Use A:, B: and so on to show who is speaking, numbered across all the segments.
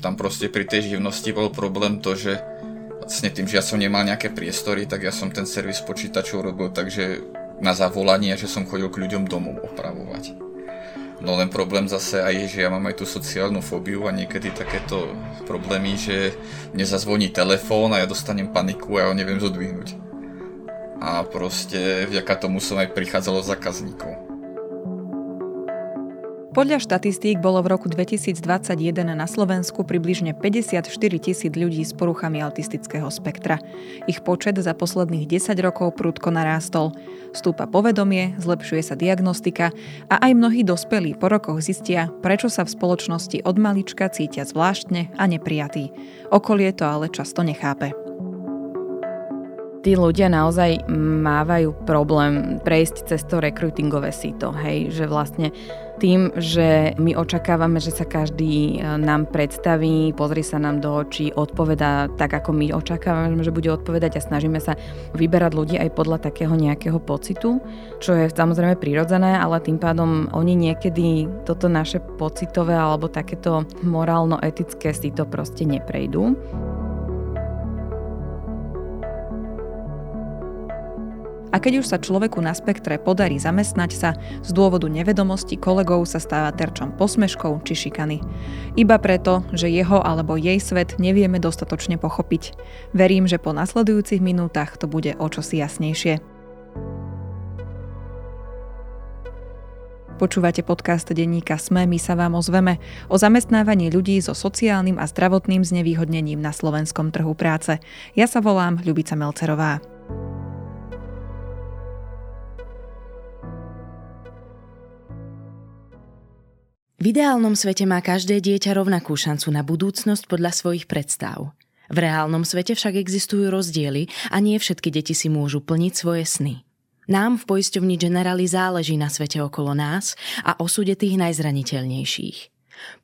A: tam proste pri tej živnosti bol problém to, že vlastne tým, že ja som nemal nejaké priestory, tak ja som ten servis počítačov robil takže na zavolanie, že som chodil k ľuďom domov opravovať. No len problém zase aj je, že ja mám aj tú sociálnu fóbiu a niekedy takéto problémy, že mne zazvoní telefón a ja dostanem paniku a ja ho neviem zodvihnúť. A proste vďaka tomu som aj prichádzalo zákazníkov.
B: Podľa štatistík bolo v roku 2021 na Slovensku približne 54 tisíc ľudí s poruchami autistického spektra. Ich počet za posledných 10 rokov prudko narástol. Stúpa povedomie, zlepšuje sa diagnostika a aj mnohí dospelí po rokoch zistia, prečo sa v spoločnosti od malička cítia zvláštne a neprijatí. Okolie to ale často nechápe
C: tí ľudia naozaj mávajú problém prejsť cez to rekrutingové síto, hej, že vlastne tým, že my očakávame, že sa každý e, nám predstaví, pozrie sa nám do očí, odpovedá tak, ako my očakávame, že bude odpovedať a snažíme sa vyberať ľudí aj podľa takého nejakého pocitu, čo je samozrejme prirodzené, ale tým pádom oni niekedy toto naše pocitové alebo takéto morálno-etické si to proste neprejdú.
B: A keď už sa človeku na spektre podarí zamestnať sa, z dôvodu nevedomosti kolegov sa stáva terčom posmeškov či šikany. Iba preto, že jeho alebo jej svet nevieme dostatočne pochopiť. Verím, že po nasledujúcich minútach to bude o čosi jasnejšie. Počúvate podcast denníka SME, my sa vám ozveme o zamestnávaní ľudí so sociálnym a zdravotným znevýhodnením na slovenskom trhu práce. Ja sa volám Ľubica Melcerová.
D: V ideálnom svete má každé dieťa rovnakú šancu na budúcnosť podľa svojich predstav. V reálnom svete však existujú rozdiely a nie všetky deti si môžu plniť svoje sny. Nám v poisťovni Generali záleží na svete okolo nás a osude tých najzraniteľnejších.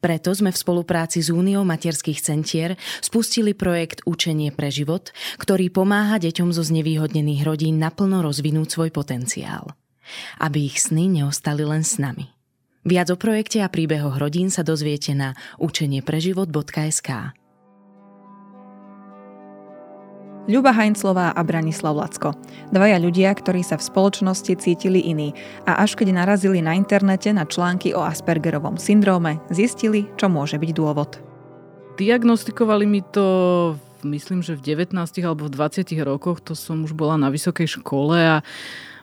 D: Preto sme v spolupráci s Úniou materských centier spustili projekt Učenie pre život, ktorý pomáha deťom zo znevýhodnených rodín naplno rozvinúť svoj potenciál. Aby ich sny neostali len s nami. Viac o projekte a príbehoch rodín sa dozviete na učeniepreživot.sk.
B: Ľuba Heinzlová a Branislav Lacko. Dvaja ľudia, ktorí sa v spoločnosti cítili iní a až keď narazili na internete na články o Aspergerovom syndróme, zistili, čo môže byť dôvod.
E: Diagnostikovali mi to myslím, že v 19 alebo v 20 rokoch, to som už bola na vysokej škole a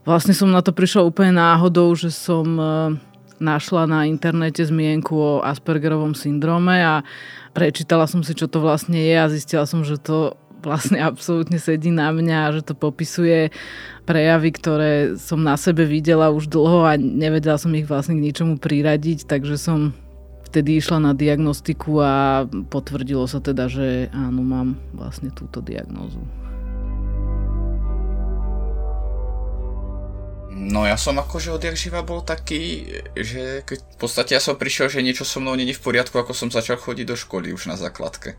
E: vlastne som na to prišla úplne náhodou, že som našla na internete zmienku o Aspergerovom syndróme a prečítala som si, čo to vlastne je a zistila som, že to vlastne absolútne sedí na mňa a že to popisuje prejavy, ktoré som na sebe videla už dlho a nevedela som ich vlastne k ničomu priradiť, takže som vtedy išla na diagnostiku a potvrdilo sa teda, že áno, mám vlastne túto diagnózu.
A: No ja som akože odjak živa bol taký, že keď v podstate ja som prišiel, že niečo so mnou není v poriadku, ako som začal chodiť do školy už na základke.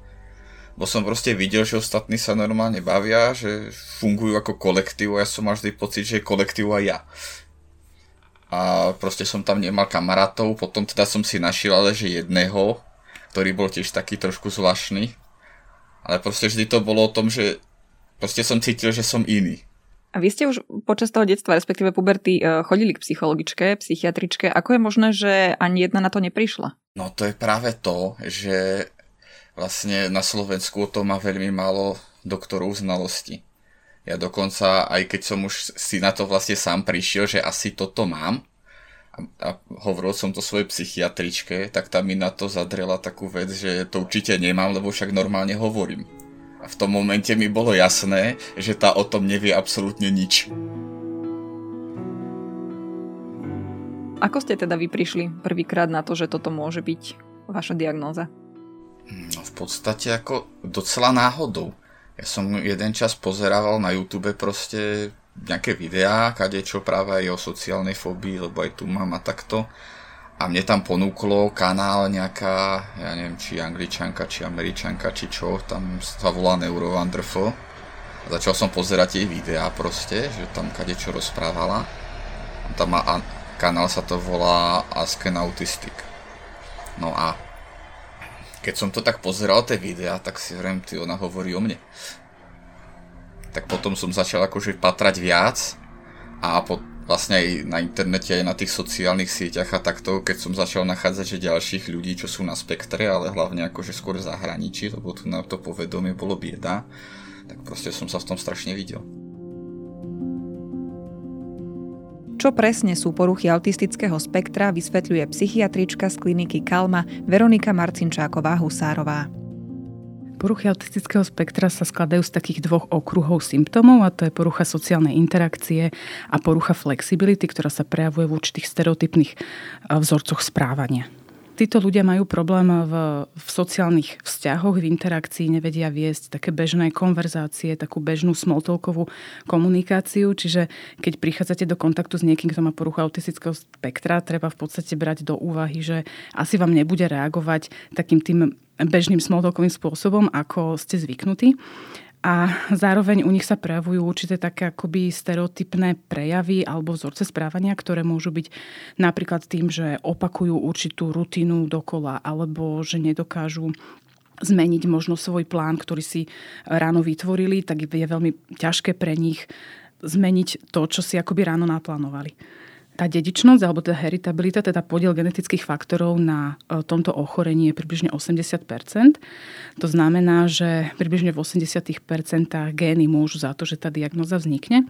A: Bo som proste videl, že ostatní sa normálne bavia, že fungujú ako kolektív a ja som mal vždy pocit, že kolektív aj ja. A proste som tam nemal kamarátov, potom teda som si našiel ale že jedného, ktorý bol tiež taký trošku zvláštny. Ale proste vždy to bolo o tom, že proste som cítil, že som iný
B: a vy ste už počas toho detstva, respektíve puberty, e, chodili k psychologičke, psychiatričke. Ako je možné, že ani jedna na to neprišla?
A: No to je práve to, že vlastne na Slovensku to má veľmi málo doktorov znalosti. Ja dokonca, aj keď som už si na to vlastne sám prišiel, že asi toto mám, a, hovoril som to svojej psychiatričke, tak tam mi na to zadrela takú vec, že to určite nemám, lebo však normálne hovorím. A v tom momente mi bolo jasné, že tá o tom nevie absolútne nič.
B: Ako ste teda vy prišli prvýkrát na to, že toto môže byť vaša diagnóza?
A: No v podstate ako docela náhodou. Ja som jeden čas pozerával na YouTube proste nejaké videá, kade čo práve aj o sociálnej fóbii, lebo aj tu mám a takto a mne tam ponúklo kanál nejaká, ja neviem, či angličanka, či američanka, či čo, tam sa volá Neurowonderful. Začal som pozerať jej videá proste, že tam kade čo rozprávala. Tam má kanál sa to volá Ask an Autistic. No a keď som to tak pozeral, tie videá, tak si hovorím, ty ona hovorí o mne. Tak potom som začal akože patrať viac a po, vlastne aj na internete, aj na tých sociálnych sieťach a takto, keď som začal nachádzať že ďalších ľudí, čo sú na spektre, ale hlavne akože skôr v zahraničí, lebo tu na to povedomie bolo bieda, tak proste som sa v tom strašne videl.
B: Čo presne sú poruchy autistického spektra, vysvetľuje psychiatrička z kliniky Kalma Veronika Marcinčáková-Husárová.
F: Poruchy autistického spektra sa skladajú z takých dvoch okruhov symptómov a to je porucha sociálnej interakcie a porucha flexibility, ktorá sa prejavuje v určitých stereotypných eh, vzorcoch správania. Títo ľudia majú problém v, v sociálnych vzťahoch, v interakcii, nevedia viesť také bežné konverzácie, takú bežnú smoltolkovú komunikáciu, čiže keď prichádzate do kontaktu s niekým, kto má poruchu autistického spektra, treba v podstate brať do úvahy, že asi vám nebude reagovať takým tým bežným smoltokovým spôsobom, ako ste zvyknutí. A zároveň u nich sa prejavujú určité také akoby stereotypné prejavy alebo vzorce správania, ktoré môžu byť napríklad tým, že opakujú určitú rutinu dokola alebo že nedokážu zmeniť možno svoj plán, ktorý si ráno vytvorili, tak je veľmi ťažké pre nich zmeniť to, čo si akoby ráno naplánovali tá dedičnosť alebo tá heritabilita, teda podiel genetických faktorov na e, tomto ochorení je približne 80% To znamená, že približne v 80 gény môžu za to, že tá diagnoza vznikne.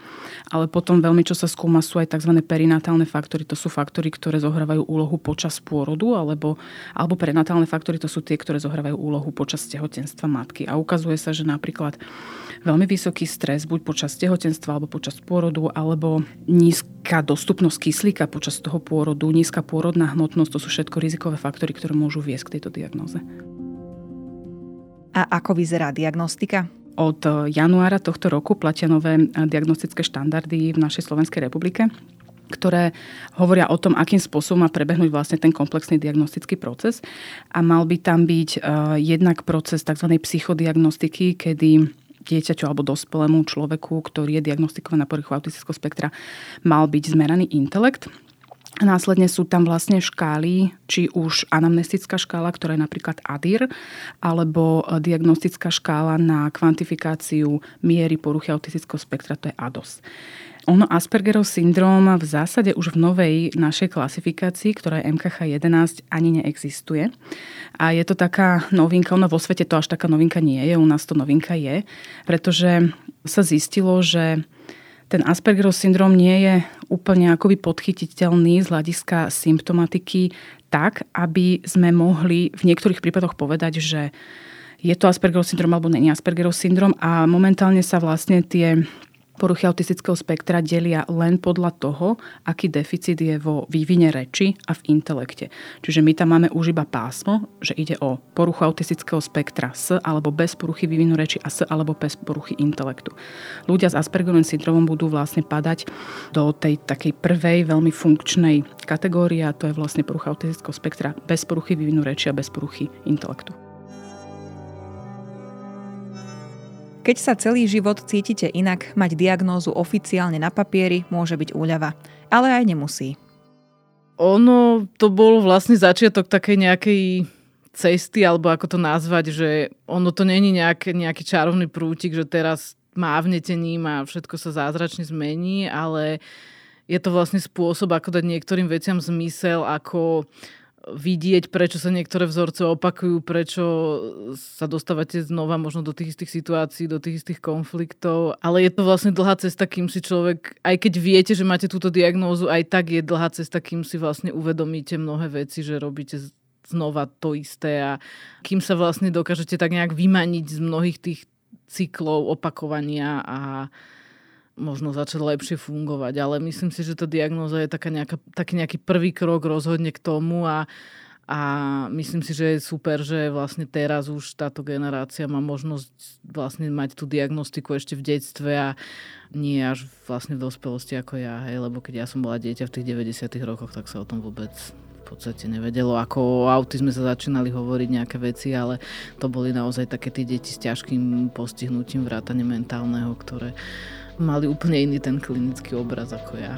F: Ale potom veľmi, čo sa skúma, sú aj tzv. perinatálne faktory. To sú faktory, ktoré zohrávajú úlohu počas pôrodu, alebo, alebo prenatálne faktory, to sú tie, ktoré zohrávajú úlohu počas tehotenstva matky. A ukazuje sa, že napríklad veľmi vysoký stres, buď počas tehotenstva alebo počas pôrodu, alebo nízka dostupnosť kyslíka počas toho pôrodu, nízka pôrodná hmotnosť, to sú všetko rizikové faktory, ktoré môžu viesť k tejto diagnoze.
B: A ako vyzerá diagnostika?
F: Od januára tohto roku platia nové diagnostické štandardy v našej Slovenskej republike ktoré hovoria o tom, akým spôsobom má prebehnúť vlastne ten komplexný diagnostický proces. A mal by tam byť uh, jednak proces tzv. psychodiagnostiky, kedy dieťaťu alebo dospelému človeku, ktorý je diagnostikovaný na poruchu autistického spektra, mal byť zmeraný intelekt. Následne sú tam vlastne škály, či už anamnestická škála, ktorá je napríklad ADIR, alebo diagnostická škála na kvantifikáciu miery poruchy autistického spektra, to je ADOS. Ono Aspergerov syndróm v zásade už v novej našej klasifikácii, ktorá je MKH11, ani neexistuje. A je to taká novinka, ono vo svete to až taká novinka nie je, u nás to novinka je, pretože sa zistilo, že ten Aspergerov syndrom nie je úplne akoby podchytiteľný z hľadiska symptomatiky tak, aby sme mohli v niektorých prípadoch povedať, že je to Aspergerov syndrom alebo není Aspergerov syndrom. A momentálne sa vlastne tie poruchy autistického spektra delia len podľa toho, aký deficit je vo vývine reči a v intelekte. Čiže my tam máme už iba pásmo, že ide o poruchu autistického spektra S alebo bez poruchy vývinu reči a S alebo bez poruchy intelektu. Ľudia s Aspergerovým syndromom budú vlastne padať do tej takej prvej veľmi funkčnej kategórie a to je vlastne porucha autistického spektra bez poruchy vývinu reči a bez poruchy intelektu.
B: Keď sa celý život cítite inak, mať diagnózu oficiálne na papieri môže byť úľava. Ale aj nemusí.
E: Ono to bol vlastne začiatok takej nejakej cesty, alebo ako to nazvať, že ono to není nejaký, nejaký čarovný prútik, že teraz mávnete ním a všetko sa zázračne zmení, ale je to vlastne spôsob, ako dať niektorým veciam zmysel, ako vidieť, prečo sa niektoré vzorce opakujú, prečo sa dostávate znova možno do tých istých situácií, do tých istých konfliktov. Ale je to vlastne dlhá cesta, kým si človek, aj keď viete, že máte túto diagnózu, aj tak je dlhá cesta, kým si vlastne uvedomíte mnohé veci, že robíte znova to isté a kým sa vlastne dokážete tak nejak vymaniť z mnohých tých cyklov opakovania a možno začať lepšie fungovať. Ale myslím si, že tá diagnóza je taká nejaká, taký nejaký prvý krok rozhodne k tomu a, a myslím si, že je super, že vlastne teraz už táto generácia má možnosť vlastne mať tú diagnostiku ešte v detstve a nie až vlastne v dospelosti ako ja. Hej, lebo keď ja som bola dieťa v tých 90 rokoch, tak sa o tom vôbec v podstate nevedelo. Ako o autizme sa začínali hovoriť nejaké veci, ale to boli naozaj také tie deti s ťažkým postihnutím vrátane mentálneho, ktoré mali úplne iný ten klinický obraz ako ja.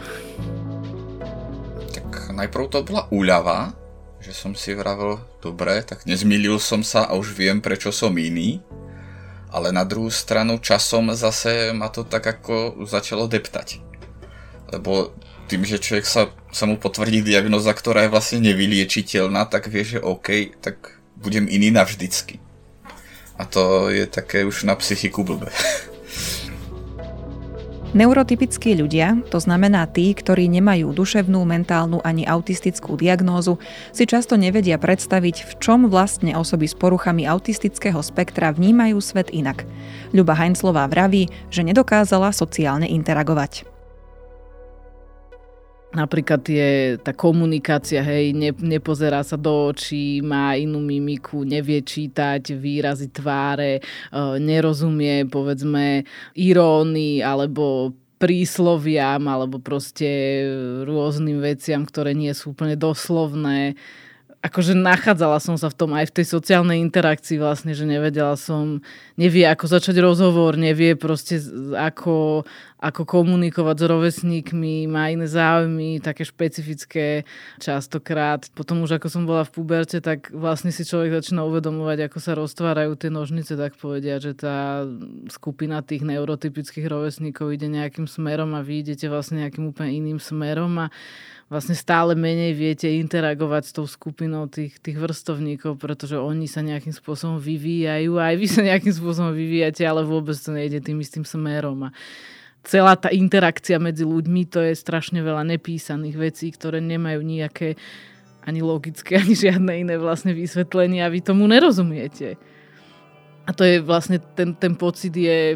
A: Tak najprv to bola úľava, že som si vravel, dobre, tak nezmýlil som sa a už viem, prečo som iný. Ale na druhú stranu časom zase ma to tak ako začalo deptať. Lebo tým, že človek sa, sa mu potvrdí diagnoza, ktorá je vlastne nevyliečiteľná, tak vie, že OK, tak budem iný navždycky. A to je také už na psychiku blbé.
B: Neurotypickí ľudia, to znamená tí, ktorí nemajú duševnú, mentálnu ani autistickú diagnózu, si často nevedia predstaviť, v čom vlastne osoby s poruchami autistického spektra vnímajú svet inak. Ľuba Heinzlová vraví, že nedokázala sociálne interagovať.
E: Napríklad je tá komunikácia, hej, ne, nepozerá sa do očí, má inú mimiku, nevie čítať výrazy tváre, e, nerozumie, povedzme, irónii alebo prísloviam alebo proste rôznym veciam, ktoré nie sú úplne doslovné akože nachádzala som sa v tom aj v tej sociálnej interakcii vlastne, že nevedela som, nevie ako začať rozhovor, nevie proste ako, ako komunikovať s rovesníkmi, má iné záujmy, také špecifické častokrát. Potom už ako som bola v puberte, tak vlastne si človek začína uvedomovať, ako sa roztvárajú tie nožnice, tak povedia, že tá skupina tých neurotypických rovesníkov ide nejakým smerom a vy idete vlastne nejakým úplne iným smerom a vlastne stále menej viete interagovať s tou skupinou tých, tých vrstovníkov, pretože oni sa nejakým spôsobom vyvíjajú a aj vy sa nejakým spôsobom vyvíjate, ale vôbec to nejde tým istým smerom. A celá tá interakcia medzi ľuďmi, to je strašne veľa nepísaných vecí, ktoré nemajú nejaké ani logické, ani žiadne iné vlastne vysvetlenie a vy tomu nerozumiete. A to je vlastne, ten, ten pocit je,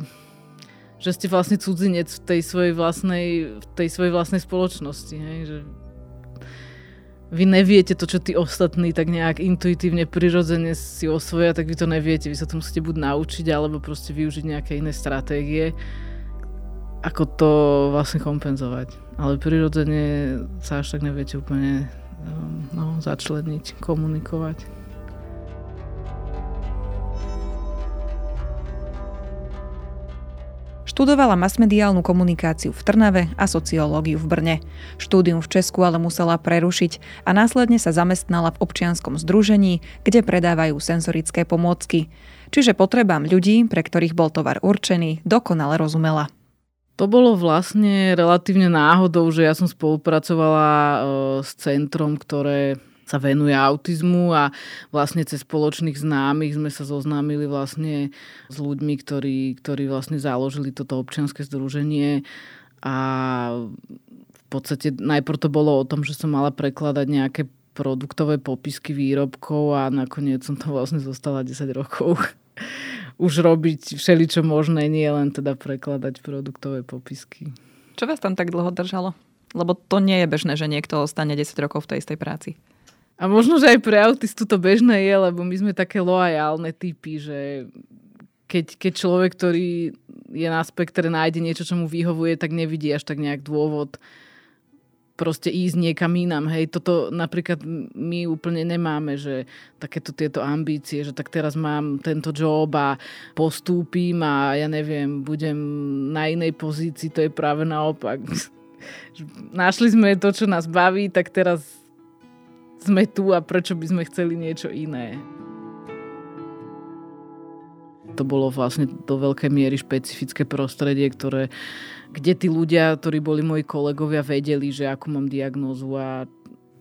E: že ste vlastne cudzinec v tej svojej vlastnej, v tej svojej vlastnej spoločnosti. Hej? Že vy neviete to, čo tí ostatní tak nejak intuitívne, prirodzene si osvoja, tak vy to neviete. Vy sa to musíte buď naučiť, alebo proste využiť nejaké iné stratégie, ako to vlastne kompenzovať. Ale prirodzene sa až tak neviete úplne no, začleniť, komunikovať.
B: Študovala masmediálnu komunikáciu v Trnave a sociológiu v Brne. Štúdium v Česku ale musela prerušiť a následne sa zamestnala v občianskom združení, kde predávajú senzorické pomôcky. Čiže potrebám ľudí, pre ktorých bol tovar určený, dokonale rozumela.
E: To bolo vlastne relatívne náhodou, že ja som spolupracovala e, s centrom, ktoré sa venuje autizmu a vlastne cez spoločných známych sme sa zoznámili vlastne s ľuďmi, ktorí, ktorí vlastne založili toto občianske združenie a v podstate najprv to bolo o tom, že som mala prekladať nejaké produktové popisky výrobkov a nakoniec som to vlastne zostala 10 rokov už robiť všeličo možné, nie len teda prekladať produktové popisky.
B: Čo vás tam tak dlho držalo? Lebo to nie je bežné, že niekto ostane 10 rokov v tej istej práci.
E: A možno, že aj pre autistu to bežné je, lebo my sme také loajálne typy, že keď, keď človek, ktorý je na spektre, nájde niečo, čo mu vyhovuje, tak nevidí až tak nejak dôvod proste ísť niekam inám. Hej, toto napríklad my úplne nemáme, že takéto tieto ambície, že tak teraz mám tento job a postúpim a ja neviem, budem na inej pozícii, to je práve naopak. Našli sme to, čo nás baví, tak teraz sme tu a prečo by sme chceli niečo iné. To bolo vlastne do veľkej miery špecifické prostredie, ktoré, kde tí ľudia, ktorí boli moji kolegovia, vedeli, že ako mám diagnózu a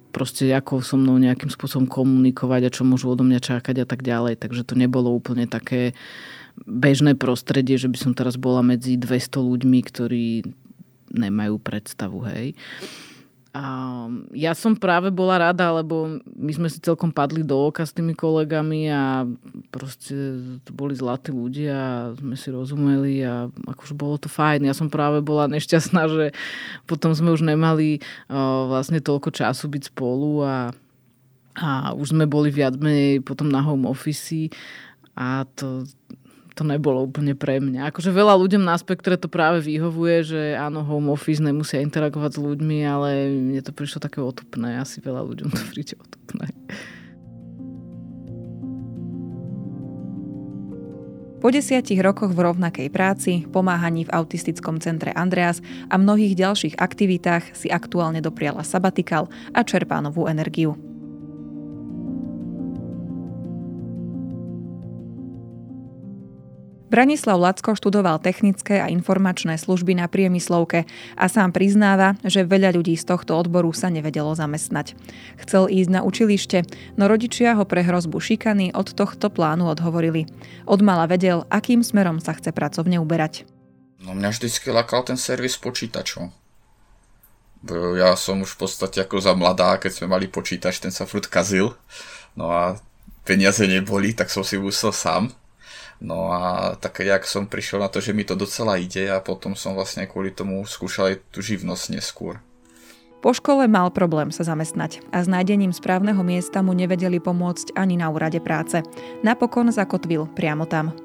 E: proste ako so mnou nejakým spôsobom komunikovať a čo môžu odo mňa čakať a tak ďalej. Takže to nebolo úplne také bežné prostredie, že by som teraz bola medzi 200 ľuďmi, ktorí nemajú predstavu, hej. A ja som práve bola rada, lebo my sme si celkom padli do oka s tými kolegami a proste to boli zlatí ľudia a sme si rozumeli a akože bolo to fajn. Ja som práve bola nešťastná, že potom sme už nemali vlastne toľko času byť spolu a, a už sme boli viac menej potom na home office a to, to nebolo úplne pre mňa. Akože veľa ľuďom na spektre to práve vyhovuje, že áno, home office nemusia interagovať s ľuďmi, ale mne to prišlo také otupné. Asi veľa ľuďom to príde otupné.
B: Po desiatich rokoch v rovnakej práci, pomáhaní v autistickom centre Andreas a mnohých ďalších aktivitách si aktuálne dopriala sabatikal a čerpá novú energiu. Branislav Lacko študoval technické a informačné služby na priemyslovke a sám priznáva, že veľa ľudí z tohto odboru sa nevedelo zamestnať. Chcel ísť na učilište, no rodičia ho pre hrozbu šikany od tohto plánu odhovorili. Od mala vedel, akým smerom sa chce pracovne uberať.
A: No mňa vždycky lakal ten servis počítačov. Ja som už v podstate ako za mladá, keď sme mali počítač, ten sa furt kazil. No a peniaze neboli, tak som si musel sám. No a tak jak som prišiel na to, že mi to docela ide a potom som vlastne kvôli tomu skúšal aj tú živnosť neskôr.
B: Po škole mal problém sa zamestnať a s nájdením správneho miesta mu nevedeli pomôcť ani na úrade práce. Napokon zakotvil priamo tam.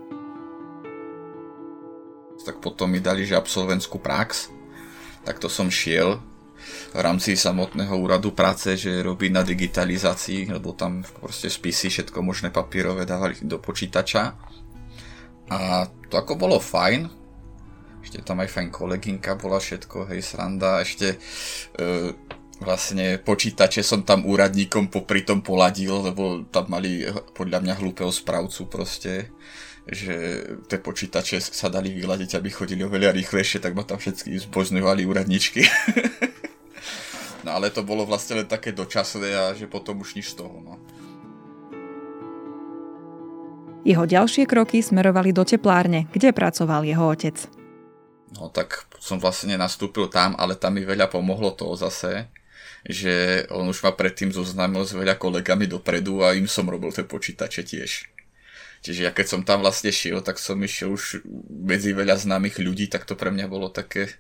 A: Tak potom mi dali, že absolventskú prax. Tak to som šiel v rámci samotného úradu práce, že robí na digitalizácii, lebo tam proste spisy, všetko možné papierové dávali do počítača. A to ako bolo fajn, ešte tam aj fajn kolegynka bola všetko, hej, sranda, ešte e, vlastne počítače som tam úradníkom popri tom poladil, lebo tam mali podľa mňa hlúpeho správcu proste, že tie počítače sa dali vyladiť, aby chodili oveľa rýchlejšie, tak ma tam všetky zbozňovali úradničky. no ale to bolo vlastne len také dočasné a že potom už nič z toho, no.
B: Jeho ďalšie kroky smerovali do teplárne, kde pracoval jeho otec.
A: No tak som vlastne nastúpil tam, ale tam mi veľa pomohlo to zase, že on už ma predtým zoznámil s veľa kolegami dopredu a im som robil tie počítače tiež. Čiže ja keď som tam vlastne šiel, tak som išiel už medzi veľa známych ľudí, tak to pre mňa bolo také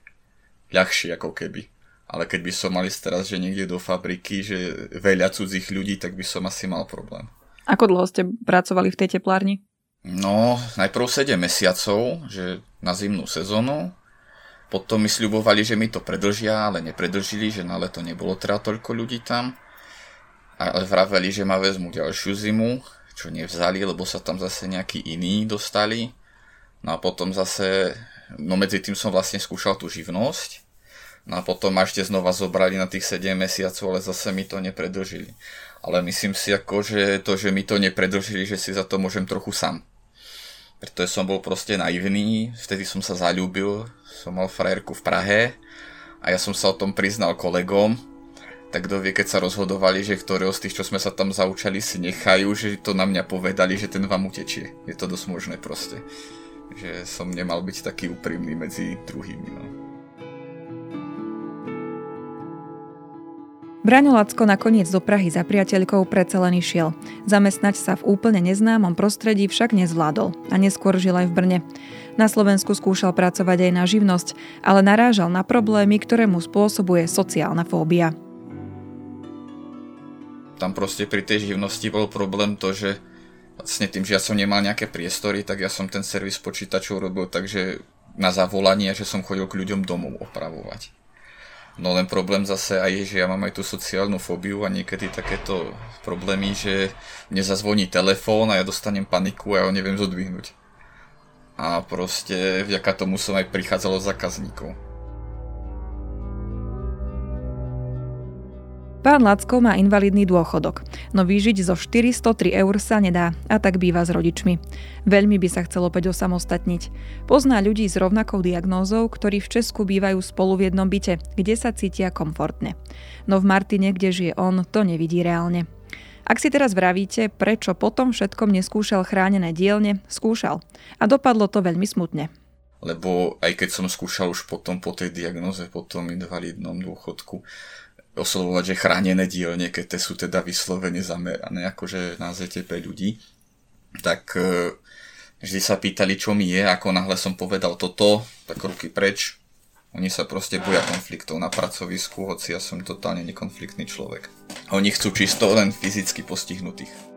A: ľahšie ako keby. Ale keď by som mal ísť teraz, že niekde do fabriky, že veľa cudzích ľudí, tak by som asi mal problém.
B: Ako dlho ste pracovali v tej teplárni?
A: No, najprv 7 mesiacov, že na zimnú sezónu. Potom mi sľubovali, že mi to predlžia, ale nepredlžili, že na leto nebolo teda toľko ľudí tam. Ale vraveli, že ma vezmu ďalšiu zimu, čo nevzali, lebo sa tam zase nejakí iní dostali. No a potom zase, no medzi tým som vlastne skúšal tú živnosť. No a potom ma ešte znova zobrali na tých 7 mesiacov, ale zase mi to nepredlžili ale myslím si ako, že to, že mi to nepredlžili, že si za to môžem trochu sám. Pretože som bol proste naivný, vtedy som sa zalúbil, som mal frajerku v Prahe a ja som sa o tom priznal kolegom, tak kto vie, keď sa rozhodovali, že ktorého z tých, čo sme sa tam zaučali, si nechajú, že to na mňa povedali, že ten vám utečie. Je to dosť možné proste. Že som nemal byť taký úprimný medzi druhými. No.
B: Braňo Lacko nakoniec do Prahy za priateľkou predsa len išiel. Zamestnať sa v úplne neznámom prostredí však nezvládol a neskôr žil aj v Brne. Na Slovensku skúšal pracovať aj na živnosť, ale narážal na problémy, ktoré mu spôsobuje sociálna fóbia.
A: Tam proste pri tej živnosti bol problém to, že vlastne tým, že ja som nemal nejaké priestory, tak ja som ten servis počítačov robil takže na zavolanie, že som chodil k ľuďom domov opravovať. No len problém zase aj je, že ja mám aj tú sociálnu fóbiu a niekedy takéto problémy, že mne zazvoní telefón a ja dostanem paniku a ja ho neviem zodvihnúť. A proste vďaka tomu som aj prichádzalo zákazníkov.
B: Pán Lacko má invalidný dôchodok, no vyžiť zo 403 eur sa nedá a tak býva s rodičmi. Veľmi by sa chcelo opäť osamostatniť. Pozná ľudí s rovnakou diagnózou, ktorí v Česku bývajú spolu v jednom byte, kde sa cítia komfortne. No v Martine, kde žije on, to nevidí reálne. Ak si teraz vravíte, prečo potom všetkom neskúšal chránené dielne, skúšal. A dopadlo to veľmi smutne
A: lebo aj keď som skúšal už potom po tej diagnoze, po tom invalidnom dôchodku, oslovovať, že chránené dielne, keď tie sú teda vyslovene zamerané akože na ZTP ľudí, tak e, vždy sa pýtali, čo mi je, ako náhle som povedal toto, tak ruky preč. Oni sa proste boja konfliktov na pracovisku, hoci ja som totálne nekonfliktný človek. Oni chcú čisto len fyzicky postihnutých.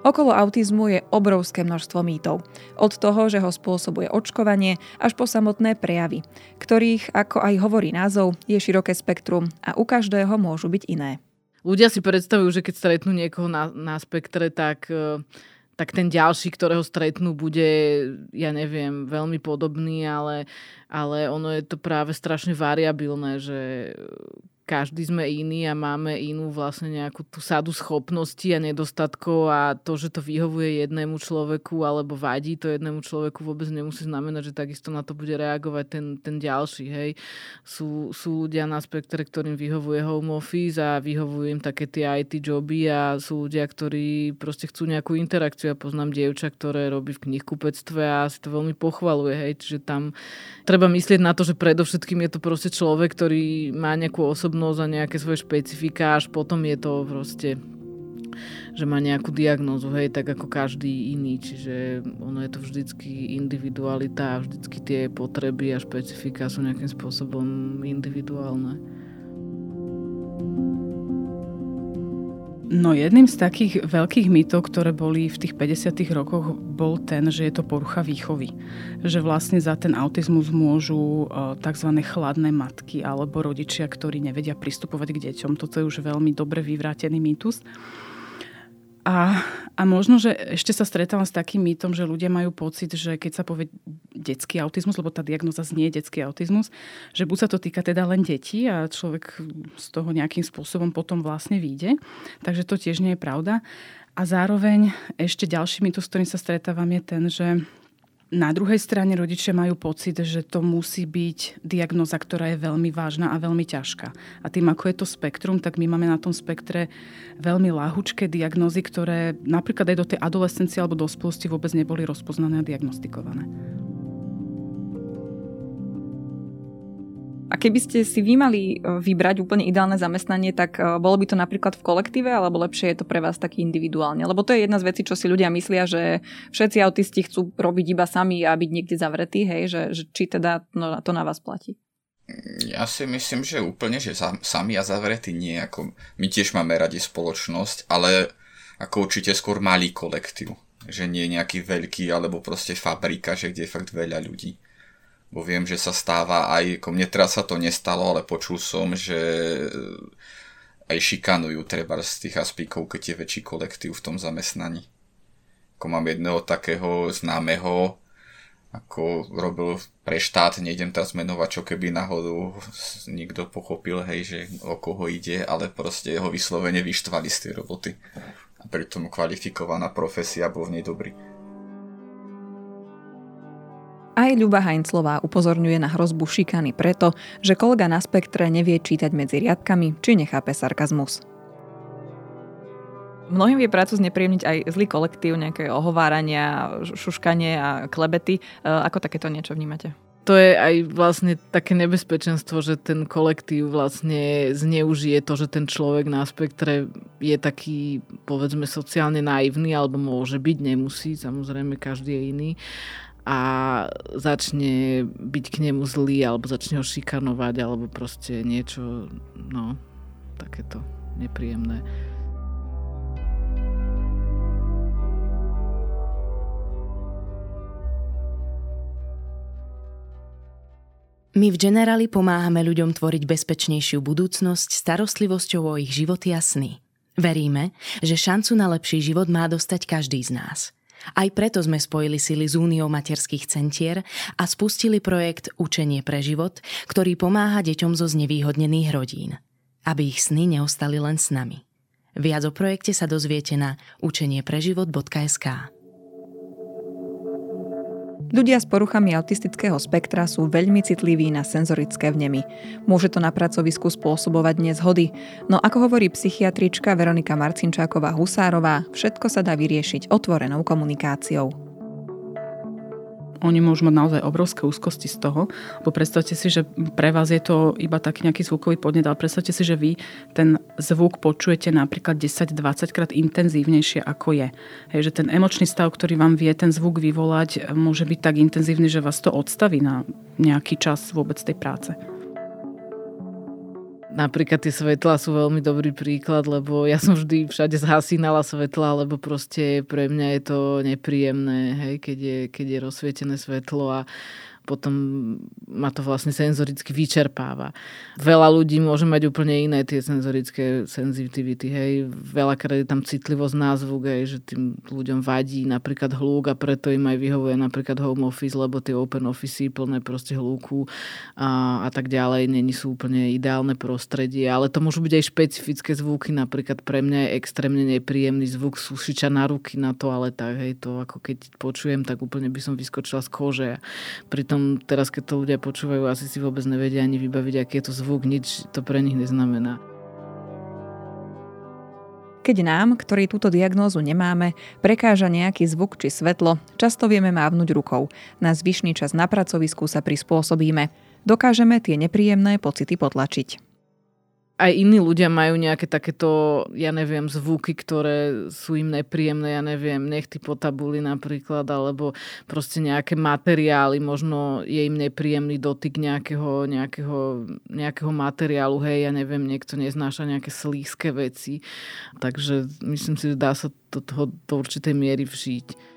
B: Okolo autizmu je obrovské množstvo mýtov. Od toho, že ho spôsobuje očkovanie, až po samotné prejavy, ktorých, ako aj hovorí názov, je široké spektrum a u každého môžu byť iné.
E: Ľudia si predstavujú, že keď stretnú niekoho na, na spektre, tak, e, tak ten ďalší, ktorého stretnú, bude, ja neviem, veľmi podobný, ale, ale ono je to práve strašne variabilné, že každý sme iný a máme inú vlastne nejakú tú sadu schopností a nedostatkov a to, že to vyhovuje jednému človeku alebo vadí to jednému človeku vôbec nemusí znamenať, že takisto na to bude reagovať ten, ten ďalší. Hej. Sú, sú ľudia na spektre, ktorým vyhovuje home office a vyhovujú im také tie IT joby a sú ľudia, ktorí proste chcú nejakú interakciu. Ja poznám dievča, ktoré robí v knihkupectve a si to veľmi pochvaluje. Hej. Čiže tam treba myslieť na to, že predovšetkým je to proste človek, ktorý má nejakú osobnosť a nejaké svoje špecifika, až potom je to proste že má nejakú diagnózu, hej, tak ako každý iný, čiže ono je to vždycky individualita a vždycky tie potreby a špecifika sú nejakým spôsobom individuálne.
F: No jedným z takých veľkých mýtov, ktoré boli v tých 50 rokoch, bol ten, že je to porucha výchovy. Že vlastne za ten autizmus môžu e, tzv. chladné matky alebo rodičia, ktorí nevedia pristupovať k deťom. Toto je už veľmi dobre vyvrátený mýtus. A, a možno, že ešte sa stretávam s takým mýtom, že ľudia majú pocit, že keď sa povie detský autizmus, lebo tá diagnoza znie detský autizmus, že buď sa to týka teda len detí a človek z toho nejakým spôsobom potom vlastne vyjde. Takže to tiež nie je pravda. A zároveň ešte ďalší mýtus, s ktorým sa stretávam, je ten, že na druhej strane rodičia majú pocit, že to musí byť diagnoza, ktorá je veľmi vážna a veľmi ťažká. A tým, ako je to spektrum, tak my máme na tom spektre veľmi láhučké diagnozy, ktoré napríklad aj do tej adolescencie alebo dospelosti vôbec neboli rozpoznané a diagnostikované.
B: A keby ste si vy mali e, vybrať úplne ideálne zamestnanie, tak e, bolo by to napríklad v kolektíve, alebo lepšie je to pre vás taký individuálne? Lebo to je jedna z vecí, čo si ľudia myslia, že všetci autisti chcú robiť iba sami a byť niekde zavretí, hej, že, že či teda no, to na vás platí?
A: Ja si myslím, že úplne, že sami a zavretí nie. Ako, my tiež máme radi spoločnosť, ale ako určite skôr malý kolektív. Že nie nejaký veľký, alebo proste fabrika, že kde je fakt veľa ľudí bo viem, že sa stáva aj, ako mne teraz sa to nestalo, ale počul som, že aj šikanujú treba z tých aspíkov, keď je väčší kolektív v tom zamestnaní. Ako mám jedného takého známeho, ako robil pre štát, nejdem teraz menovať, čo keby náhodou niekto pochopil, hej, že o koho ide, ale proste jeho vyslovene vyštvali z tej roboty. A pritom kvalifikovaná profesia bol v nej dobrý.
B: Aj Ľuba Heinzlová upozorňuje na hrozbu šikany preto, že kolega na spektre nevie čítať medzi riadkami či nechápe sarkazmus. Mnohým vie prácu znepríjemniť aj zlý kolektív, nejaké ohovárania, šuškanie a klebety. E, ako takéto niečo vnímate?
E: to je aj vlastne také nebezpečenstvo, že ten kolektív vlastne zneužije to, že ten človek na spektre je taký, povedzme, sociálne naivný, alebo môže byť, nemusí, samozrejme každý je iný a začne byť k nemu zlý alebo začne ho šikanovať alebo proste niečo, no, takéto nepríjemné.
D: My v Generali pomáhame ľuďom tvoriť bezpečnejšiu budúcnosť starostlivosťou o ich životy a sny. Veríme, že šancu na lepší život má dostať každý z nás – aj preto sme spojili sily z Úniou materských centier a spustili projekt Učenie pre život, ktorý pomáha deťom zo znevýhodnených rodín, aby ich sny neostali len s nami. Viac o projekte sa dozviete na učeniepreživot.sk.
B: Ľudia s poruchami autistického spektra sú veľmi citliví na senzorické vnemy. Môže to na pracovisku spôsobovať nezhody, no ako hovorí psychiatrička Veronika Marcinčáková-Husárová, všetko sa dá vyriešiť otvorenou komunikáciou.
F: Oni môžu mať naozaj obrovské úzkosti z toho, lebo predstavte si, že pre vás je to iba taký nejaký zvukový podnet, ale predstavte si, že vy ten zvuk počujete napríklad 10-20 krát intenzívnejšie ako je. Hej, že ten emočný stav, ktorý vám vie ten zvuk vyvolať, môže byť tak intenzívny, že vás to odstaví na nejaký čas vôbec tej práce.
E: Napríklad tie svetlá sú veľmi dobrý príklad, lebo ja som vždy všade zhasínala svetla, lebo proste pre mňa je to nepríjemné, hej, keď, je, keď je rozsvietené svetlo a potom ma to vlastne senzoricky vyčerpáva. Veľa ľudí môže mať úplne iné tie senzorické senzitivity, hej. Veľakrát je tam citlivosť na zvuk, hej, že tým ľuďom vadí napríklad hluk a preto im aj vyhovuje napríklad home office, lebo tie open office plné proste hluku a, a tak ďalej, není sú úplne ideálne prostredie, ale to môžu byť aj špecifické zvuky, napríklad pre mňa je extrémne nepríjemný zvuk sušiča na ruky na toaletách, hej, to ako keď počujem, tak úplne by som vyskočila z kože. Pritom teraz, keď to ľudia počúvajú, asi si vôbec nevedia ani vybaviť, aký je to zvuk, nič to pre nich neznamená.
B: Keď nám, ktorí túto diagnózu nemáme, prekáža nejaký zvuk či svetlo, často vieme mávnuť rukou. Na zvyšný čas na pracovisku sa prispôsobíme. Dokážeme tie nepríjemné pocity potlačiť
E: aj iní ľudia majú nejaké takéto, ja neviem, zvuky, ktoré sú im nepríjemné, ja neviem, nechty po tabuli napríklad, alebo proste nejaké materiály, možno je im nepríjemný dotyk nejakého, nejakého, nejakého materiálu, hej, ja neviem, niekto neznáša nejaké slízke veci. Takže myslím si, že dá sa do toho do určitej miery vžiť.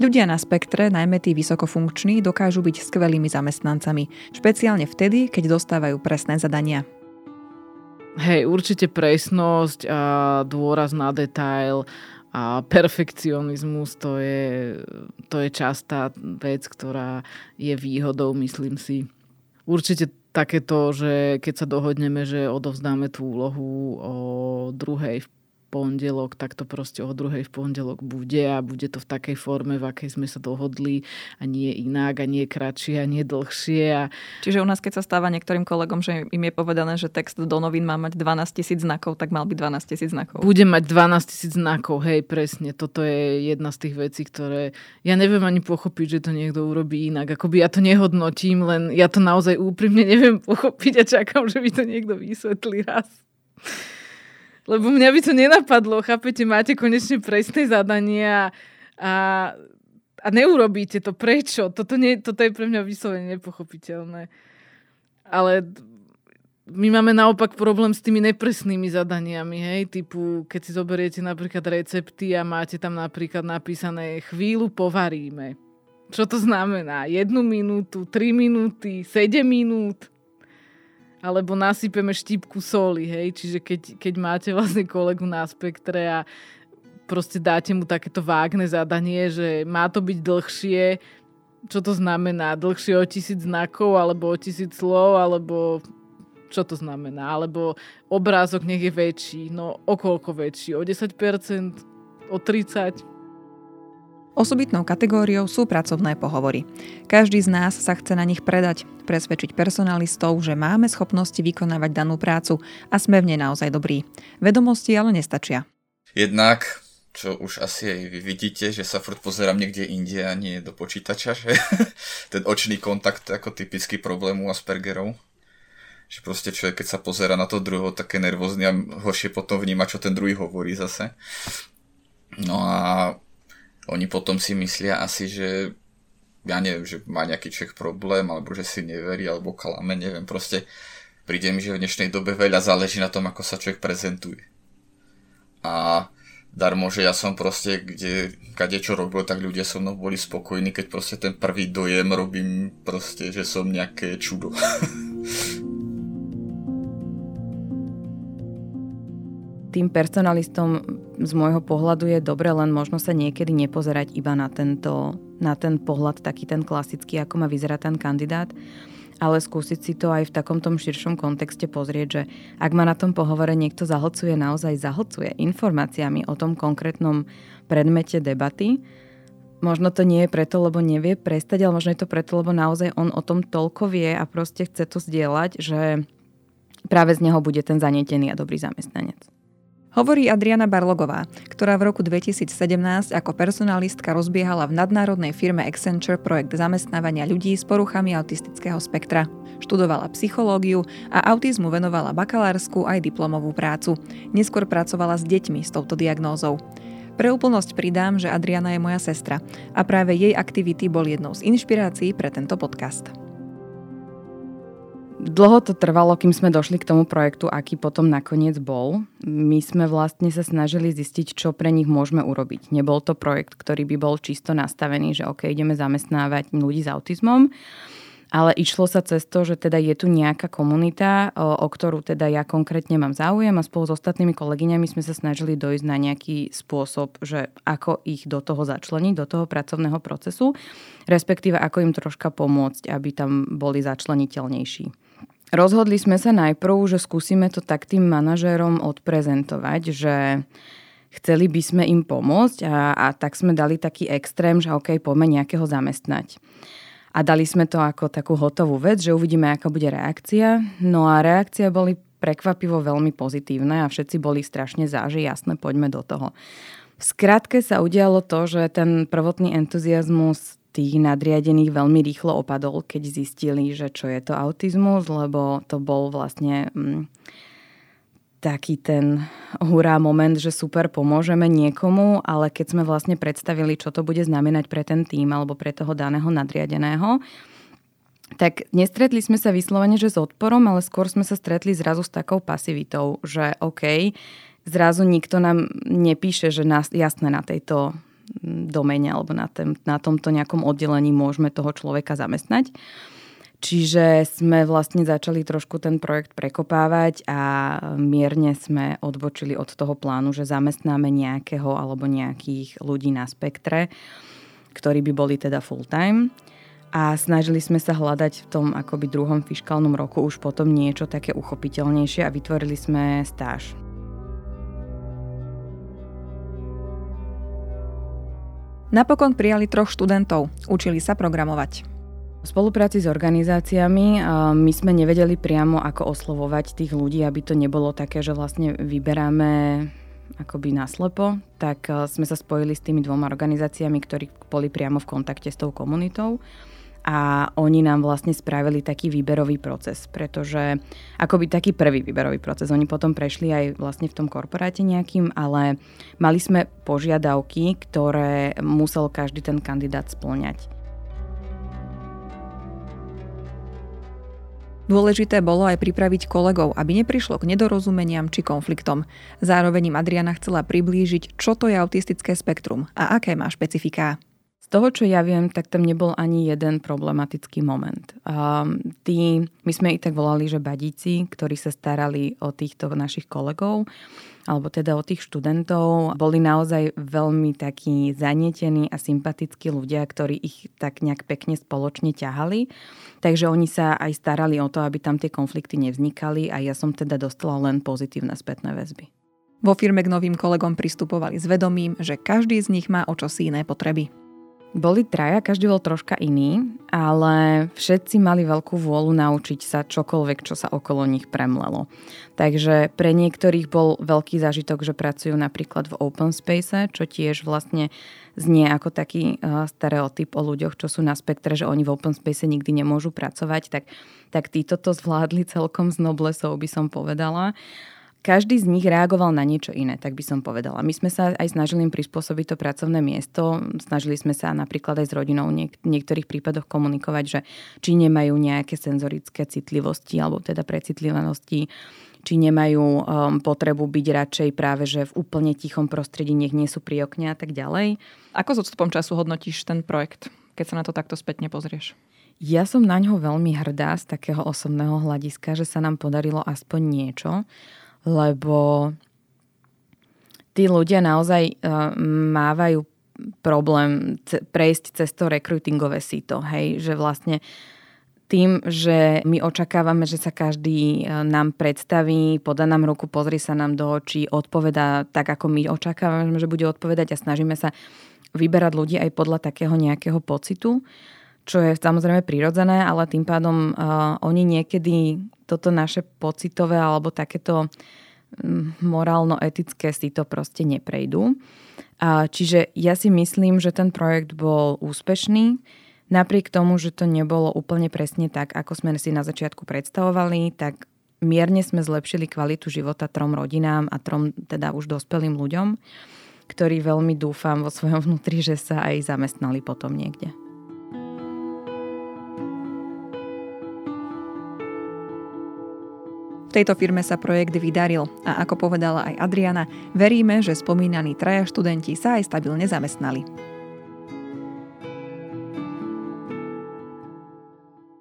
B: Ľudia na spektre, najmä tí vysokofunkční, dokážu byť skvelými zamestnancami, špeciálne vtedy, keď dostávajú presné zadania.
E: Hej, určite presnosť a dôraz na detail a perfekcionizmus to je, to je častá vec, ktorá je výhodou, myslím si. Určite takéto, že keď sa dohodneme, že odovzdáme tú úlohu o druhej v pondelok, tak to proste o druhej v pondelok bude a bude to v takej forme, v akej sme sa dohodli a nie inak a nie kratšie a nie dlhšie. A...
B: Čiže u nás, keď sa stáva niektorým kolegom, že im je povedané, že text do novín má mať 12 tisíc znakov, tak mal byť 12 tisíc znakov.
E: Bude mať 12 tisíc znakov, hej, presne. Toto je jedna z tých vecí, ktoré ja neviem ani pochopiť, že to niekto urobí inak. Akoby ja to nehodnotím, len ja to naozaj úprimne neviem pochopiť a čakám, že by to niekto vysvetlí raz. Lebo mňa by to nenapadlo, chápete, máte konečne presné zadanie a, a neurobíte to. Prečo? Toto, nie, toto je pre mňa vyslovene nepochopiteľné. Ale my máme naopak problém s tými nepresnými zadaniami, hej, typu, keď si zoberiete napríklad recepty a máte tam napríklad napísané chvíľu povaríme. Čo to znamená? Jednu minútu, tri minúty, sedem minút? Alebo nasypeme štipku soli, hej, čiže keď, keď máte vlastne kolegu na spektre a proste dáte mu takéto vágne zadanie, že má to byť dlhšie, čo to znamená? Dlhšie o tisíc znakov, alebo o tisíc slov, alebo čo to znamená? Alebo obrázok nech je väčší, no o koľko väčší? O 10%? O 30%?
B: Osobitnou kategóriou sú pracovné pohovory. Každý z nás sa chce na nich predať, presvedčiť personalistov, že máme schopnosti vykonávať danú prácu a sme v nej naozaj dobrí. Vedomosti ale nestačia.
A: Jednak, čo už asi aj vy vidíte, že sa furt pozerám niekde inde a nie do počítača, že ten očný kontakt je ako typický problém u Aspergerov. Že proste človek, keď sa pozera na to druhého, také nervózny a horšie potom vníma, čo ten druhý hovorí zase. No a oni potom si myslia asi, že ja neviem, že má nejaký človek problém, alebo že si neverí, alebo klame, neviem, proste príde mi, že v dnešnej dobe veľa záleží na tom, ako sa človek prezentuje. A darmo, že ja som proste, kde, kade čo robil, tak ľudia so mnou boli spokojní, keď proste ten prvý dojem robím proste, že som nejaké čudo.
C: tým personalistom z môjho pohľadu je dobre, len možno sa niekedy nepozerať iba na, tento, na ten pohľad, taký ten klasický, ako má vyzerá ten kandidát, ale skúsiť si to aj v takom tom širšom kontexte pozrieť, že ak ma na tom pohovore niekto zahlcuje, naozaj zahlcuje informáciami o tom konkrétnom predmete debaty, možno to nie je preto, lebo nevie prestať, ale možno je to preto, lebo naozaj on o tom toľko vie a proste chce to zdieľať, že práve z neho bude ten zanietený a dobrý zamestnanec.
B: Hovorí Adriana Barlogová, ktorá v roku 2017 ako personalistka rozbiehala v nadnárodnej firme Accenture projekt zamestnávania ľudí s poruchami autistického spektra. Študovala psychológiu a autizmu venovala bakalárskú aj diplomovú prácu. Neskôr pracovala s deťmi s touto diagnózou. Pre úplnosť pridám, že Adriana je moja sestra a práve jej aktivity bol jednou z inšpirácií pre tento podcast.
C: Dlho to trvalo, kým sme došli k tomu projektu, aký potom nakoniec bol. My sme vlastne sa snažili zistiť, čo pre nich môžeme urobiť. Nebol to projekt, ktorý by bol čisto nastavený, že OK, ideme zamestnávať ľudí s autizmom, ale išlo sa cez to, že teda je tu nejaká komunita, o, o ktorú teda ja konkrétne mám záujem a spolu s ostatnými kolegyňami sme sa snažili dojsť na nejaký spôsob, že ako ich do toho začleniť, do toho pracovného procesu, respektíve ako im troška pomôcť, aby tam boli začleniteľnejší. Rozhodli sme sa najprv, že skúsime to tak tým manažérom odprezentovať, že chceli by sme im pomôcť a, a tak sme dali taký extrém, že OK, poďme nejakého zamestnať a dali sme to ako takú hotovú vec, že uvidíme, aká bude reakcia. No a reakcia boli prekvapivo veľmi pozitívne a všetci boli strašne záži, jasné, poďme do toho. V skratke sa udialo to, že ten prvotný entuziasmus tých nadriadených veľmi rýchlo opadol, keď zistili, že čo je to autizmus, lebo to bol vlastne... Mm, taký ten hurá moment, že super, pomôžeme niekomu, ale keď sme vlastne predstavili, čo to bude znamenať pre ten tým alebo pre toho daného nadriadeného, tak nestretli sme sa vyslovene, že s odporom, ale skôr sme sa stretli zrazu s takou pasivitou, že OK, zrazu nikto nám nepíše, že nás, jasné na tejto domene alebo na, tém, na tomto nejakom oddelení môžeme toho človeka zamestnať. Čiže sme vlastne začali trošku ten projekt prekopávať a mierne sme odbočili od toho plánu, že zamestnáme nejakého alebo nejakých ľudí na spektre, ktorí by boli teda full time. A snažili sme sa hľadať v tom akoby druhom fiskálnom roku už potom niečo také uchopiteľnejšie a vytvorili sme stáž.
B: Napokon prijali troch študentov, učili sa programovať.
C: V spolupráci s organizáciami my sme nevedeli priamo, ako oslovovať tých ľudí, aby to nebolo také, že vlastne vyberáme akoby naslepo, tak sme sa spojili s tými dvoma organizáciami, ktorí boli priamo v kontakte s tou komunitou a oni nám vlastne spravili taký výberový proces, pretože akoby taký prvý výberový proces. Oni potom prešli aj vlastne v tom korporáte nejakým, ale mali sme požiadavky, ktoré musel každý ten kandidát splňať.
B: Dôležité bolo aj pripraviť kolegov, aby neprišlo k nedorozumeniam či konfliktom. Zároveň im Adriana chcela priblížiť, čo to je autistické spektrum a aké má špecifiká.
C: Toho, čo ja viem, tak tam nebol ani jeden problematický moment. Um, tí, my sme ich tak volali, že badíci, ktorí sa starali o týchto našich kolegov, alebo teda o tých študentov, boli naozaj veľmi takí zanietení a sympatickí ľudia, ktorí ich tak nejak pekne spoločne ťahali. Takže oni sa aj starali o to, aby tam tie konflikty nevznikali a ja som teda dostala len pozitívne spätné väzby.
B: Vo firme k novým kolegom pristupovali s vedomím, že každý z nich má o čosi iné potreby.
C: Boli traja, každý bol troška iný, ale všetci mali veľkú vôľu naučiť sa čokoľvek, čo sa okolo nich premlelo. Takže pre niektorých bol veľký zážitok, že pracujú napríklad v open space, čo tiež vlastne znie ako taký uh, stereotyp o ľuďoch, čo sú na spektre, že oni v open space nikdy nemôžu pracovať, tak, tak títo to zvládli celkom z noblesov, by som povedala každý z nich reagoval na niečo iné, tak by som povedala. My sme sa aj snažili im prispôsobiť to pracovné miesto. Snažili sme sa napríklad aj s rodinou v niek- niektorých prípadoch komunikovať, že či nemajú nejaké senzorické citlivosti alebo teda precitlivosti, či nemajú um, potrebu byť radšej práve že v úplne tichom prostredí, nech nie sú pri okne a tak ďalej.
B: Ako s odstupom času hodnotíš ten projekt, keď sa na to takto spätne pozrieš?
C: Ja som na ňo veľmi hrdá z takého osobného hľadiska, že sa nám podarilo aspoň niečo lebo tí ľudia naozaj uh, mávajú problém ce- prejsť cez to rekrutingové síto, hej, že vlastne tým, že my očakávame, že sa každý uh, nám predstaví, podá nám ruku, pozrie sa nám do očí, odpoveda tak, ako my očakávame, že bude odpovedať a snažíme sa vyberať ľudí aj podľa takého nejakého pocitu, čo je samozrejme prirodzené, ale tým pádom uh, oni niekedy toto naše pocitové alebo takéto mm, morálno-etické si to proste neprejdú. Čiže ja si myslím, že ten projekt bol úspešný, napriek tomu, že to nebolo úplne presne tak, ako sme si na začiatku predstavovali, tak mierne sme zlepšili kvalitu života trom rodinám a trom teda už dospelým ľuďom, ktorí veľmi dúfam vo svojom vnútri, že sa aj zamestnali potom niekde.
B: Tejto firme sa projekt vydaril a ako povedala aj Adriana, veríme, že spomínaní traja študenti sa aj stabilne zamestnali.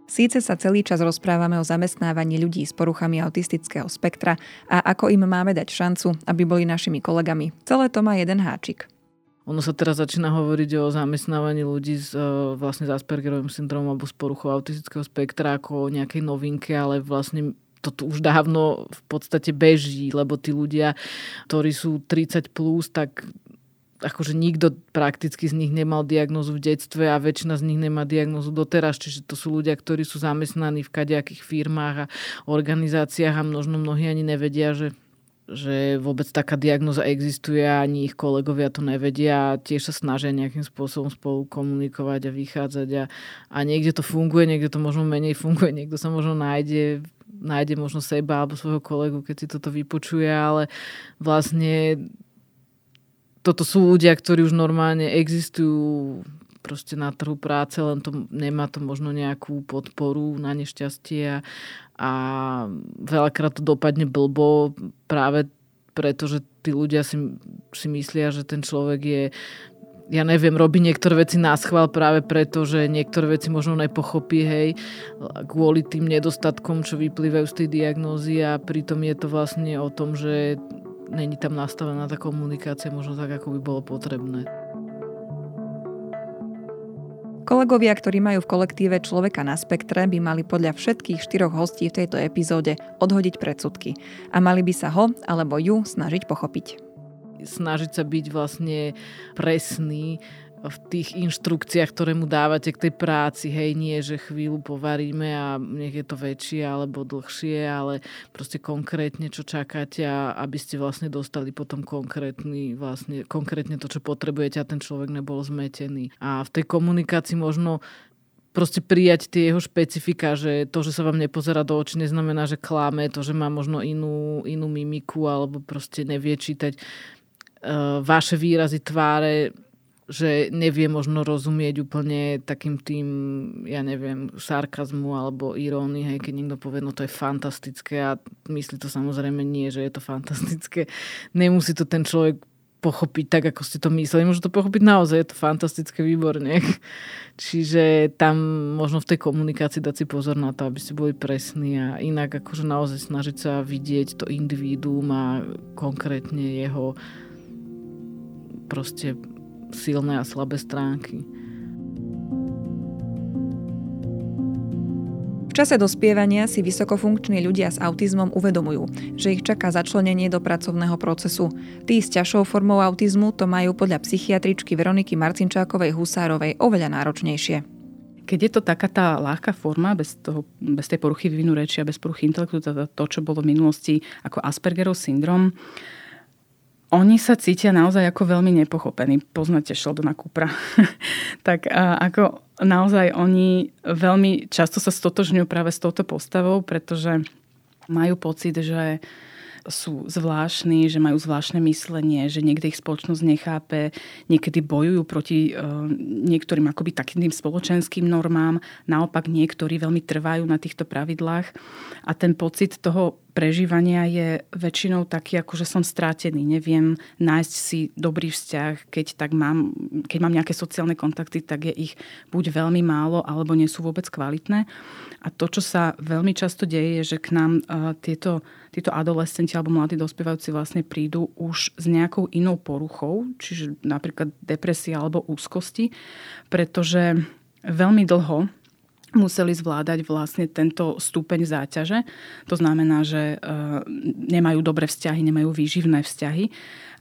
B: Síce sa celý čas rozprávame o zamestnávaní ľudí s poruchami autistického spektra a ako im máme dať šancu, aby boli našimi kolegami. Celé to má jeden háčik.
E: Ono sa teraz začína hovoriť o zamestnávaní ľudí s, e, vlastne s Aspergerovým syndromom alebo s poruchou autistického spektra ako o nejakej novinke, ale vlastne to tu už dávno v podstate beží, lebo tí ľudia, ktorí sú 30 plus, tak akože nikto prakticky z nich nemal diagnozu v detstve a väčšina z nich nemá diagnozu doteraz, čiže to sú ľudia, ktorí sú zamestnaní v kadejakých firmách a organizáciách a možno mnohí ani nevedia, že že vôbec taká diagnoza existuje a ani ich kolegovia to nevedia a tiež sa snažia nejakým spôsobom spolu komunikovať a vychádzať a, a niekde to funguje, niekde to možno menej funguje, niekto sa možno nájde nájde možno seba alebo svojho kolegu, keď si toto vypočuje, ale vlastne toto sú ľudia, ktorí už normálne existujú proste na trhu práce, len to nemá to možno nejakú podporu na nešťastie a, a veľakrát to dopadne blbo práve preto, že tí ľudia si, si myslia, že ten človek je ja neviem, robí niektoré veci na schvál práve preto, že niektoré veci možno nepochopí, hej, kvôli tým nedostatkom, čo vyplývajú z tej diagnózy a pritom je to vlastne o tom, že není tam nastavená tá komunikácia možno tak, ako by bolo potrebné.
B: Kolegovia, ktorí majú v kolektíve človeka na spektre, by mali podľa všetkých štyroch hostí v tejto epizóde odhodiť predsudky a mali by sa ho alebo ju snažiť pochopiť.
E: Snažiť sa byť vlastne presný, v tých inštrukciách, ktoré mu dávate k tej práci, hej, nie, že chvíľu povaríme a nech je to väčšie alebo dlhšie, ale proste konkrétne, čo čakáte a aby ste vlastne dostali potom konkrétny, vlastne, konkrétne to, čo potrebujete a ten človek nebol zmetený. A v tej komunikácii možno proste prijať tie jeho špecifika, že to, že sa vám nepozerá do očí, neznamená, že kláme, to, že má možno inú, inú mimiku alebo proste nevie čítať vaše výrazy tváre, že nevie možno rozumieť úplne takým tým, ja neviem, sarkazmu alebo irónii, hej, keď niekto povie, no to je fantastické a myslí to samozrejme nie, že je to fantastické. Nemusí to ten človek pochopiť tak, ako ste to mysleli. Môže to pochopiť naozaj, je to fantastické, výborne. Čiže tam možno v tej komunikácii dať si pozor na to, aby ste boli presní a inak akože naozaj snažiť sa vidieť to individuum a konkrétne jeho proste silné a slabé stránky.
B: V čase dospievania si vysokofunkční ľudia s autizmom uvedomujú, že ich čaká začlenenie do pracovného procesu. Tí s ťažšou formou autizmu to majú podľa psychiatričky Veroniky Marcinčákovej Husárovej oveľa náročnejšie.
F: Keď je to taká tá ľahká forma, bez, toho, bez tej poruchy vývinu reči a bez poruchy intelektu, to, to, čo bolo v minulosti ako Aspergerov syndrom, oni sa cítia naozaj ako veľmi nepochopení. Poznáte Sheldona Coopera. tak ako naozaj oni veľmi často sa stotožňujú práve s touto postavou, pretože majú pocit, že sú zvláštni, že majú zvláštne myslenie, že niekde ich spoločnosť nechápe, niekedy bojujú proti uh, niektorým akoby takým spoločenským normám, naopak niektorí veľmi trvajú na týchto pravidlách a ten pocit toho prežívania je väčšinou taký, ako že som strátený. Neviem nájsť si dobrý vzťah, keď, tak mám, keď mám nejaké sociálne kontakty, tak je ich buď veľmi málo, alebo nie sú vôbec kvalitné. A to, čo sa veľmi často deje, je, že k nám uh, tieto, títo adolescenti alebo mladí dospievajúci vlastne prídu už s nejakou inou poruchou, čiže napríklad depresia alebo úzkosti, pretože veľmi dlho museli zvládať vlastne tento stupeň záťaže. To znamená, že e, nemajú dobré vzťahy, nemajú výživné vzťahy.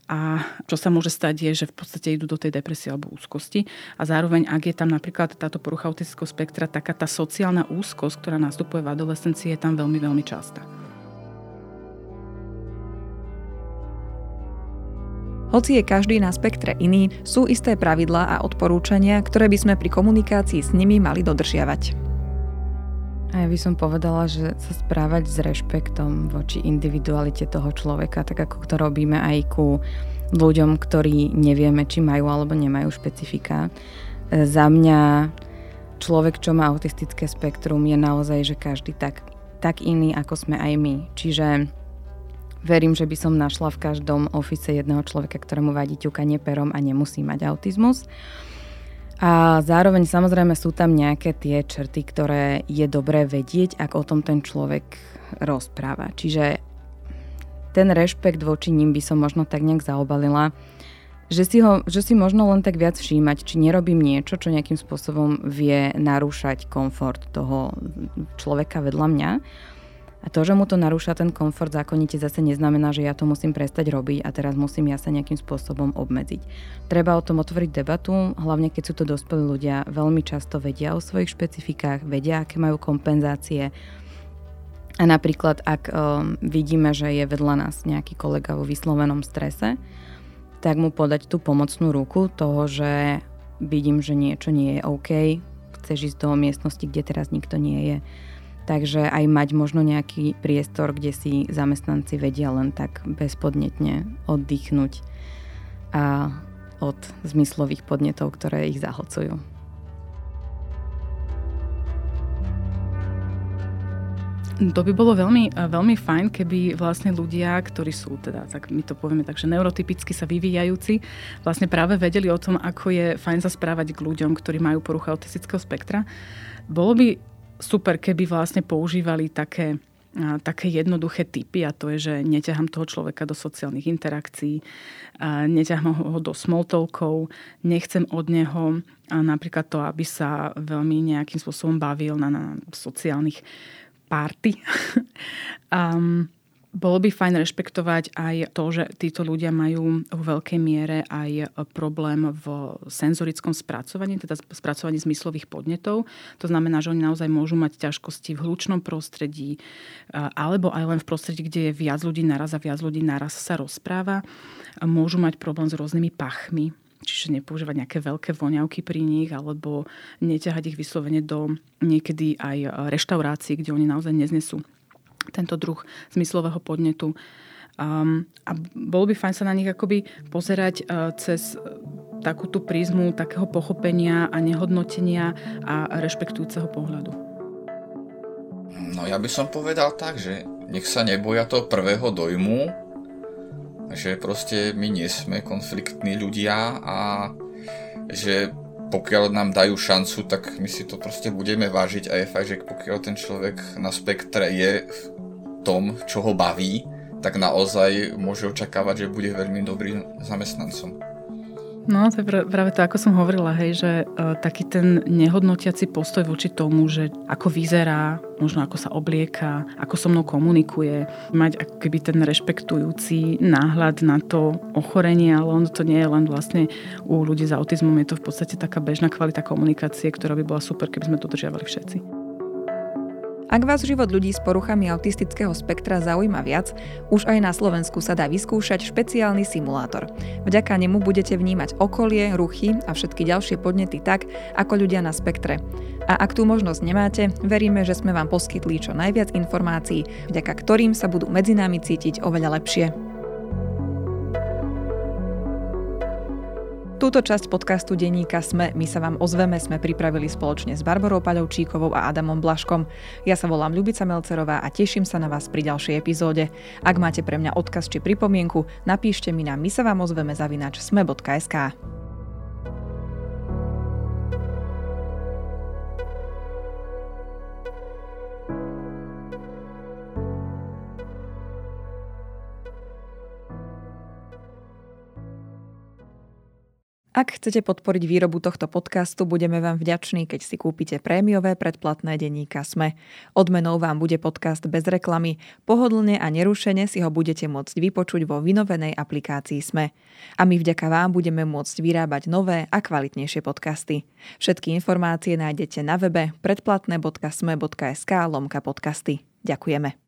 F: A čo sa môže stať je, že v podstate idú do tej depresie alebo úzkosti. A zároveň, ak je tam napríklad táto porucha autistického spektra, taká tá sociálna úzkosť, ktorá nastupuje v adolescencii, je tam veľmi, veľmi častá.
B: Hoci je každý na spektre iný, sú isté pravidlá a odporúčania, ktoré by sme pri komunikácii s nimi mali dodržiavať.
C: A ja by som povedala, že sa správať s rešpektom voči individualite toho človeka, tak ako to robíme aj ku ľuďom, ktorí nevieme, či majú alebo nemajú špecifika. Za mňa človek, čo má autistické spektrum, je naozaj, že každý tak, tak iný, ako sme aj my. Čiže Verím, že by som našla v každom ofise jedného človeka, ktorému vadí ťukanie perom a nemusí mať autizmus. A zároveň samozrejme sú tam nejaké tie črty, ktoré je dobré vedieť, ak o tom ten človek rozpráva. Čiže ten rešpekt voči ním by som možno tak nejak zaobalila, že si, ho, že si možno len tak viac všímať, či nerobím niečo, čo nejakým spôsobom vie narúšať komfort toho človeka vedľa mňa a to, že mu to narúša ten komfort zákonite zase neznamená, že ja to musím prestať robiť a teraz musím ja sa nejakým spôsobom obmedziť. Treba o tom otvoriť debatu, hlavne keď sú to dospelí ľudia, veľmi často vedia o svojich špecifikách, vedia, aké majú kompenzácie. A napríklad, ak um, vidíme, že je vedľa nás nejaký kolega vo vyslovenom strese, tak mu podať tú pomocnú ruku toho, že vidím, že niečo nie je OK, chceš ísť do miestnosti, kde teraz nikto nie je Takže aj mať možno nejaký priestor, kde si zamestnanci vedia len tak bezpodnetne oddychnúť a od zmyslových podnetov, ktoré ich zahlcujú.
F: To by bolo veľmi, veľmi fajn, keby vlastne ľudia, ktorí sú teda, tak my to povieme tak, že neurotypicky sa vyvíjajúci, vlastne práve vedeli o tom, ako je fajn sa správať k ľuďom, ktorí majú porucha autistického spektra. Bolo by super, keby vlastne používali také, také jednoduché typy a to je, že neťahám toho človeka do sociálnych interakcií, neťahám ho do smoltolkov, nechcem od neho napríklad to, aby sa veľmi nejakým spôsobom bavil na, na sociálnych párty. um, bolo by fajn rešpektovať aj to, že títo ľudia majú vo veľkej miere aj problém v senzorickom spracovaní, teda spracovaní zmyslových podnetov. To znamená, že oni naozaj môžu mať ťažkosti v hlučnom prostredí alebo aj len v prostredí, kde je viac ľudí naraz a viac ľudí naraz sa rozpráva. Môžu mať problém s rôznymi pachmi, čiže nepoužívať nejaké veľké voňavky pri nich alebo neťahať ich vyslovene do niekedy aj reštaurácií, kde oni naozaj neznesú tento druh zmyslového podnetu. Um, a bolo by fajn sa na nich akoby pozerať uh, cez takú tú prízmu takého pochopenia a nehodnotenia a rešpektujúceho pohľadu.
A: No ja by som povedal tak, že nech sa neboja toho prvého dojmu, že proste my nie sme konfliktní ľudia a že pokiaľ nám dajú šancu, tak my si to proste budeme vážiť a je fakt, že pokiaľ ten človek na spektre je v tom, čo ho baví, tak naozaj môže očakávať, že bude veľmi dobrým zamestnancom.
F: No, to je práve to, ako som hovorila, hej, že uh, taký ten nehodnotiaci postoj voči tomu, že ako vyzerá, možno ako sa oblieka, ako so mnou komunikuje, mať ako keby ten rešpektujúci náhľad na to ochorenie, ale ono to nie je len vlastne u ľudí s autizmom, je to v podstate taká bežná kvalita komunikácie, ktorá by bola super, keby sme to držiavali všetci.
B: Ak vás život ľudí s poruchami autistického spektra zaujíma viac, už aj na Slovensku sa dá vyskúšať špeciálny simulátor. Vďaka nemu budete vnímať okolie, ruchy a všetky ďalšie podnety tak, ako ľudia na spektre. A ak tú možnosť nemáte, veríme, že sme vám poskytli čo najviac informácií, vďaka ktorým sa budú medzi nami cítiť oveľa lepšie. Túto časť podcastu denníka Sme, my sa vám ozveme, sme pripravili spoločne s Barborou Paľovčíkovou a Adamom Blaškom. Ja sa volám Ľubica Melcerová a teším sa na vás pri ďalšej epizóde. Ak máte pre mňa odkaz či pripomienku, napíšte mi na my sa vám ozveme zavinač sme.sk. Ak chcete podporiť výrobu tohto podcastu, budeme vám vďační, keď si kúpite prémiové predplatné denníka SME. Odmenou vám bude podcast bez reklamy. Pohodlne a nerušene si ho budete môcť vypočuť vo vynovenej aplikácii SME. A my vďaka vám budeme môcť vyrábať nové a kvalitnejšie podcasty. Všetky informácie nájdete na webe predplatné.sme.sk lomka podcasty. Ďakujeme.